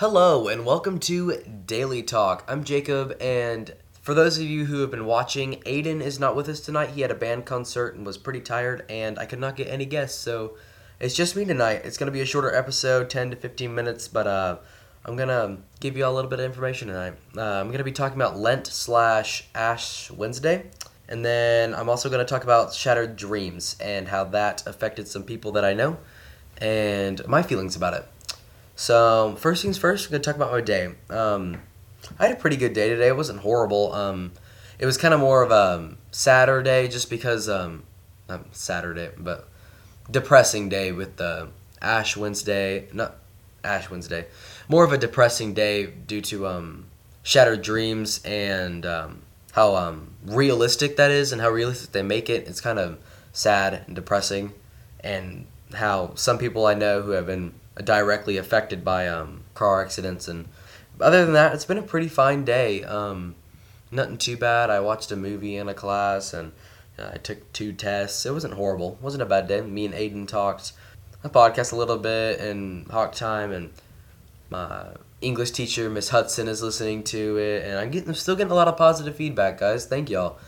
Hello, and welcome to Daily Talk. I'm Jacob, and for those of you who have been watching, Aiden is not with us tonight. He had a band concert and was pretty tired, and I could not get any guests, so it's just me tonight. It's going to be a shorter episode, 10 to 15 minutes, but uh, I'm going to give you all a little bit of information tonight. Uh, I'm going to be talking about Lent slash Ash Wednesday, and then I'm also going to talk about Shattered Dreams and how that affected some people that I know and my feelings about it. So first things first, I'm gonna talk about my day. Um, I had a pretty good day today. It wasn't horrible. Um, it was kind of more of a Saturday, just because um, not Saturday, but depressing day with the Ash Wednesday. Not Ash Wednesday. More of a depressing day due to um, shattered dreams and um, how um, realistic that is and how realistic they make it. It's kind of sad and depressing, and how some people I know who have been directly affected by um, car accidents. And other than that, it's been a pretty fine day. Um, nothing too bad. I watched a movie in a class and uh, I took two tests. It wasn't horrible. It wasn't a bad day. Me and Aiden talked a podcast a little bit and Hawk Time, and my English teacher, Miss Hudson, is listening to it, and I'm getting, I'm still getting a lot of positive feedback, guys. Thank y'all.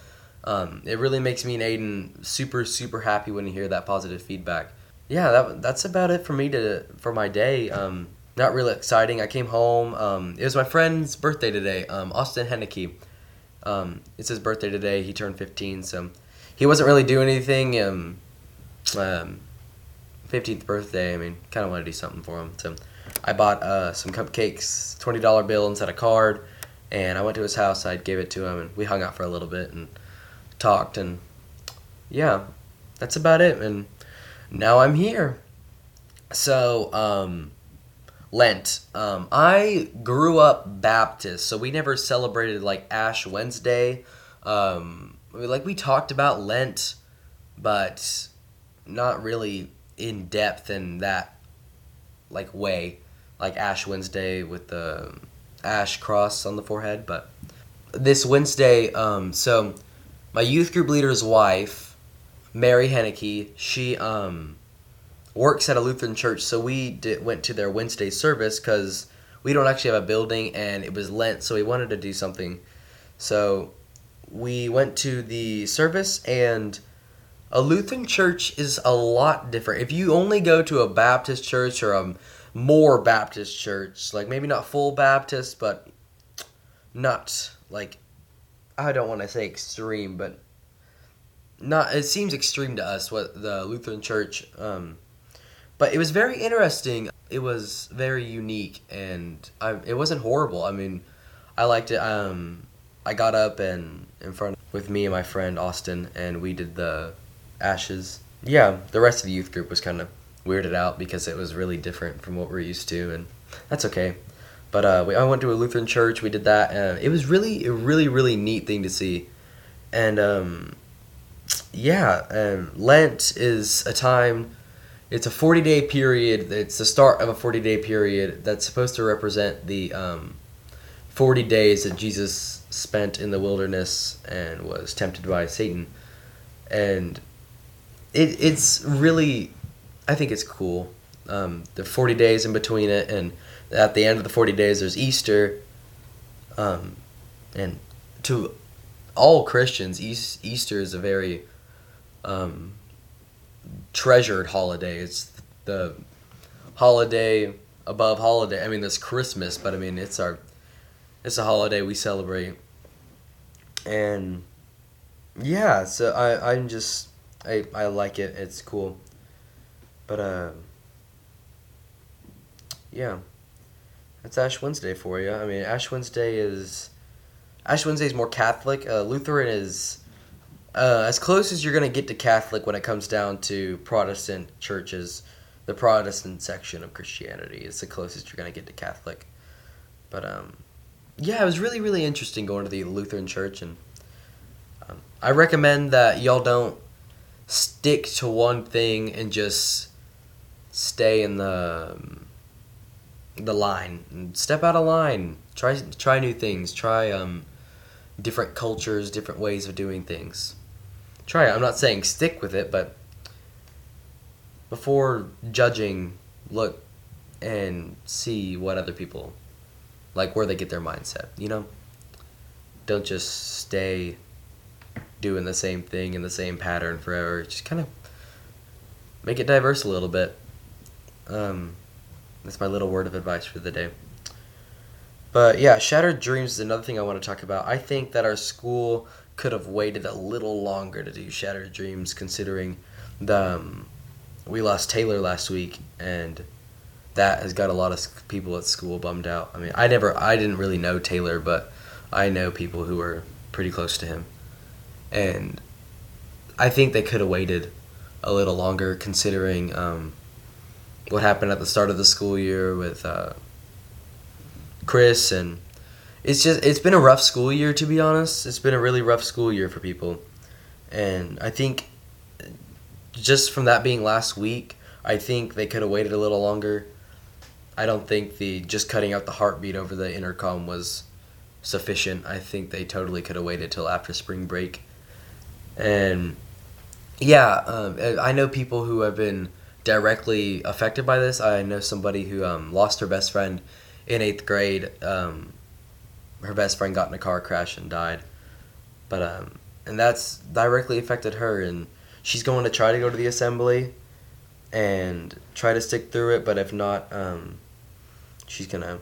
Um, it really makes me and Aiden super, super happy when you hear that positive feedback yeah, that that's about it for me to for my day. Um, not really exciting. I came home. Um, it was my friend's birthday today. Um, Austin Henneke. Um, it's his birthday today. He turned 15, so he wasn't really doing anything. Um, um, 15th birthday. I mean, kind of want to do something for him. So I bought uh, some cupcakes, twenty dollar bill inside a card, and I went to his house. I gave it to him, and we hung out for a little bit and talked. And yeah, that's about it. And now I'm here. So, um, Lent. Um, I grew up Baptist, so we never celebrated like Ash Wednesday. Um, like we talked about Lent, but not really in depth in that like way, like Ash Wednesday with the ash cross on the forehead. But this Wednesday, um, so my youth group leader's wife Mary Henneke, she um, works at a Lutheran church, so we did, went to their Wednesday service because we don't actually have a building and it was Lent, so we wanted to do something. So we went to the service and a Lutheran church is a lot different. If you only go to a Baptist church or a more Baptist church, like maybe not full Baptist, but not like I don't want to say extreme, but not it seems extreme to us what the Lutheran Church um, but it was very interesting. It was very unique and I, it wasn't horrible. I mean, I liked it. Um, I got up and in front with me and my friend Austin and we did the ashes. Yeah, the rest of the youth group was kind of weirded out because it was really different from what we're used to and that's okay. But uh, we, I went to a Lutheran church. We did that, and it was really, a really, really neat thing to see. And um, yeah, um, Lent is a time. It's a forty day period. It's the start of a forty day period that's supposed to represent the um, forty days that Jesus spent in the wilderness and was tempted by Satan, and it it's really, I think it's cool. Um, the forty days in between it, and at the end of the forty days, there's Easter. Um, and to all Christians, Easter is a very um, treasured holiday. It's the holiday above holiday. I mean, it's Christmas, but I mean, it's our it's a holiday we celebrate. And yeah, so I I'm just I I like it. It's cool. But uh yeah. That's Ash Wednesday for you. I mean, Ash Wednesday is Ash Wednesday is more Catholic. Uh, Lutheran is uh, as close as you're going to get to Catholic when it comes down to Protestant churches. The Protestant section of Christianity is the closest you're going to get to Catholic. But um, yeah, it was really really interesting going to the Lutheran church, and um, I recommend that y'all don't stick to one thing and just stay in the um, the line. Step out of line. Try try new things. Try um different cultures, different ways of doing things. Try it. I'm not saying stick with it, but before judging, look and see what other people like where they get their mindset, you know? Don't just stay doing the same thing in the same pattern forever. Just kind of make it diverse a little bit. Um, that's my little word of advice for the day. But yeah, shattered dreams is another thing I want to talk about. I think that our school could have waited a little longer to do shattered dreams, considering the um, we lost Taylor last week, and that has got a lot of people at school bummed out. I mean, I never, I didn't really know Taylor, but I know people who are pretty close to him, and I think they could have waited a little longer, considering um, what happened at the start of the school year with uh, Chris, and it's just it's been a rough school year to be honest. It's been a really rough school year for people, and I think just from that being last week, I think they could have waited a little longer. I don't think the just cutting out the heartbeat over the intercom was sufficient. I think they totally could have waited till after spring break. And yeah, um, I know people who have been directly affected by this. I know somebody who um, lost her best friend in eighth grade. Um, her best friend got in a car crash and died, but um, and that's directly affected her. And she's going to try to go to the assembly and try to stick through it. But if not, um, she's gonna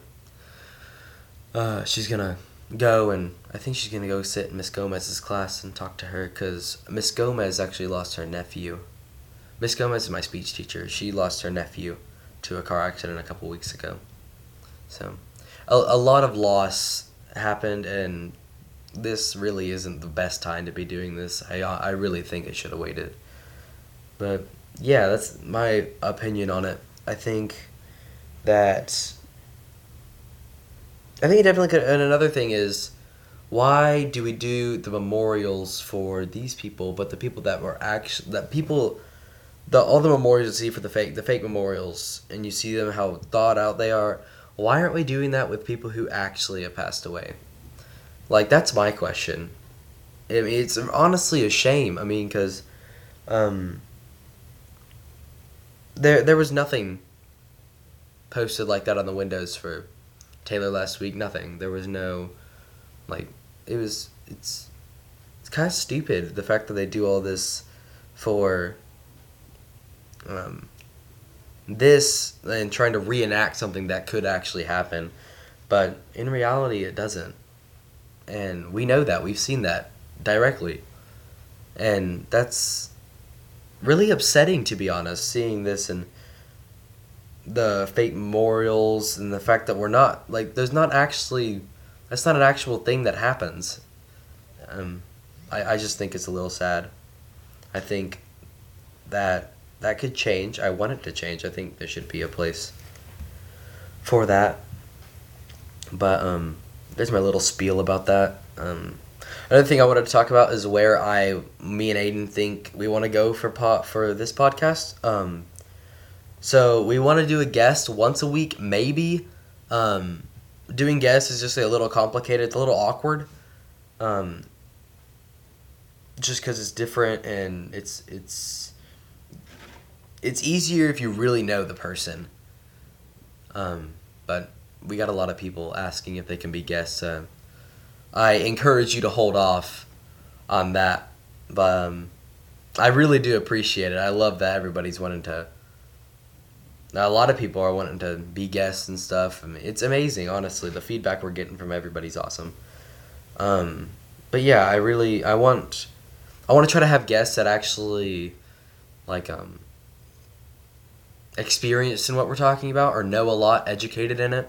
uh, she's gonna go and I think she's gonna go sit in Miss Gomez's class and talk to her because Miss Gomez actually lost her nephew. Miss Gomez is my speech teacher. She lost her nephew to a car accident a couple weeks ago. So, a, a lot of loss happened, and this really isn't the best time to be doing this. I I really think it should have waited. But yeah, that's my opinion on it. I think that I think it definitely could. And another thing is, why do we do the memorials for these people, but the people that were actually that people, the all the memorials you see for the fake the fake memorials, and you see them how thought out they are. Why aren't we doing that with people who actually have passed away? Like that's my question. I mean, it's honestly a shame. I mean, because um, there there was nothing posted like that on the windows for Taylor last week. Nothing. There was no like it was it's it's kind of stupid the fact that they do all this for um this and trying to reenact something that could actually happen. But in reality it doesn't. And we know that. We've seen that directly. And that's really upsetting to be honest seeing this and the fake memorials and the fact that we're not like there's not actually that's not an actual thing that happens. Um, I, I just think it's a little sad. I think that that could change i want it to change i think there should be a place for that but um there's my little spiel about that. Um, another thing I wanted to talk about is where I, me and Aiden think we want to go for pot for this podcast. Um, so we want to do a guest once a week, maybe. Um, doing guests is just a little complicated. It's a little awkward. Um, just because it's different and it's it's it's easier if you really know the person. Um, but we got a lot of people asking if they can be guests. Uh, I encourage you to hold off on that, but um, I really do appreciate it. I love that everybody's wanting to. Now, a lot of people are wanting to be guests and stuff. I mean, it's amazing, honestly. The feedback we're getting from everybody's awesome. Um, but yeah, I really I want I want to try to have guests that actually like um experienced in what we're talking about or know a lot, educated in it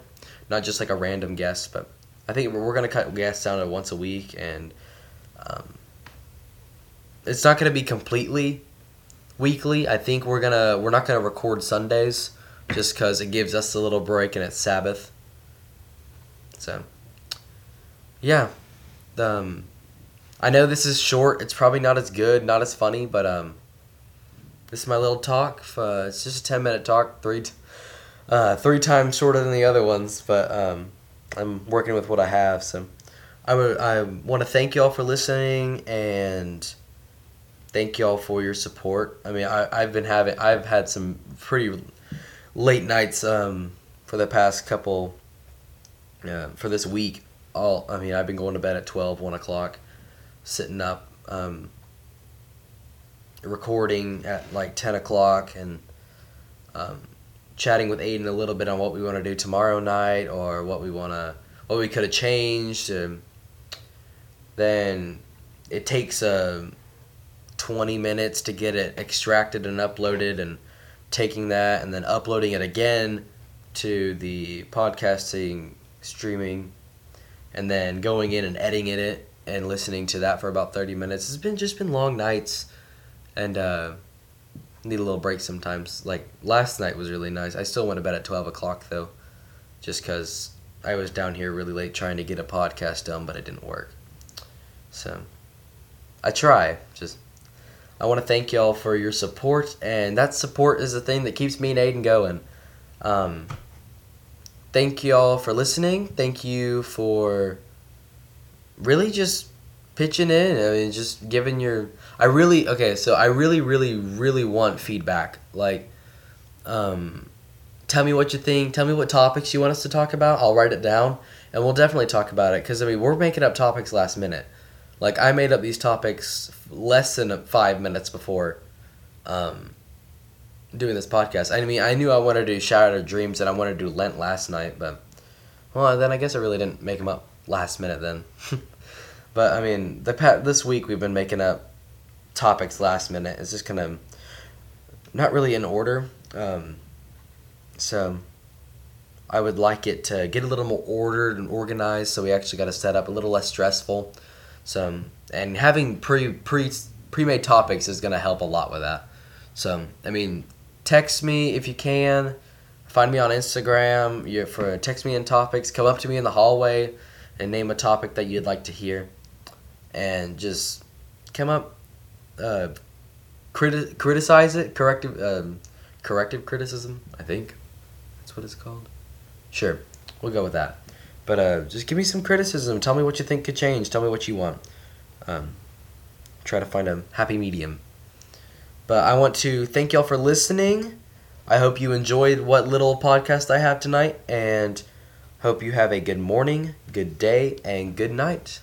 not just like a random guest. But I think we're, gonna cut guests down to once a week, and um, it's not gonna be completely weekly. I think we're gonna we're not gonna record Sundays just because it gives us a little break and it's Sabbath. So, yeah, um, I know this is short. It's probably not as good, not as funny, but um, this is my little talk. Uh, it's just a ten minute talk, three. T- uh, three times shorter than the other ones, but um, I'm working with what I have. So I, would, I want to thank y'all for listening and thank y'all for your support. I mean, I, I've been having, I've had some pretty late nights um, for the past couple, uh, for this week. All I mean, I've been going to bed at 12, 1 o'clock, sitting up, um, recording at like 10 o'clock, and um, chatting with Aiden a little bit on what we want to do tomorrow night or what we want to, what we could have changed. And then it takes. Uh, 20 minutes to get it extracted and uploaded and taking that and then uploading it again to the podcasting streaming and then going in and editing it and listening to that for about 30 minutes it's been just been long nights and uh, need a little break sometimes like last night was really nice i still went to bed at 12 o'clock though just because i was down here really late trying to get a podcast done but it didn't work so i try just I want to thank y'all for your support, and that support is the thing that keeps me and Aiden going. Um, thank y'all for listening. Thank you for really just pitching in. I mean, just giving your. I really okay. So I really, really, really want feedback. Like, um, tell me what you think. Tell me what topics you want us to talk about. I'll write it down, and we'll definitely talk about it. Because I mean, we're making up topics last minute. Like I made up these topics less than five minutes before um, doing this podcast. I mean, I knew I wanted to do Shattered Dreams and I wanted to do Lent last night, but well, then I guess I really didn't make them up last minute then. but I mean, the pat this week we've been making up topics last minute. It's just kind of not really in order. Um, so I would like it to get a little more ordered and organized, so we actually got to set up a little less stressful. So and having pre pre pre made topics is gonna help a lot with that. So I mean, text me if you can. Find me on Instagram. You for text me in topics. Come up to me in the hallway and name a topic that you'd like to hear, and just come up, uh, criti- criticize it. Corrective, um, corrective criticism. I think that's what it's called. Sure, we'll go with that. But uh, just give me some criticism. Tell me what you think could change. Tell me what you want. Um, try to find a happy medium. But I want to thank y'all for listening. I hope you enjoyed what little podcast I have tonight, and hope you have a good morning, good day, and good night.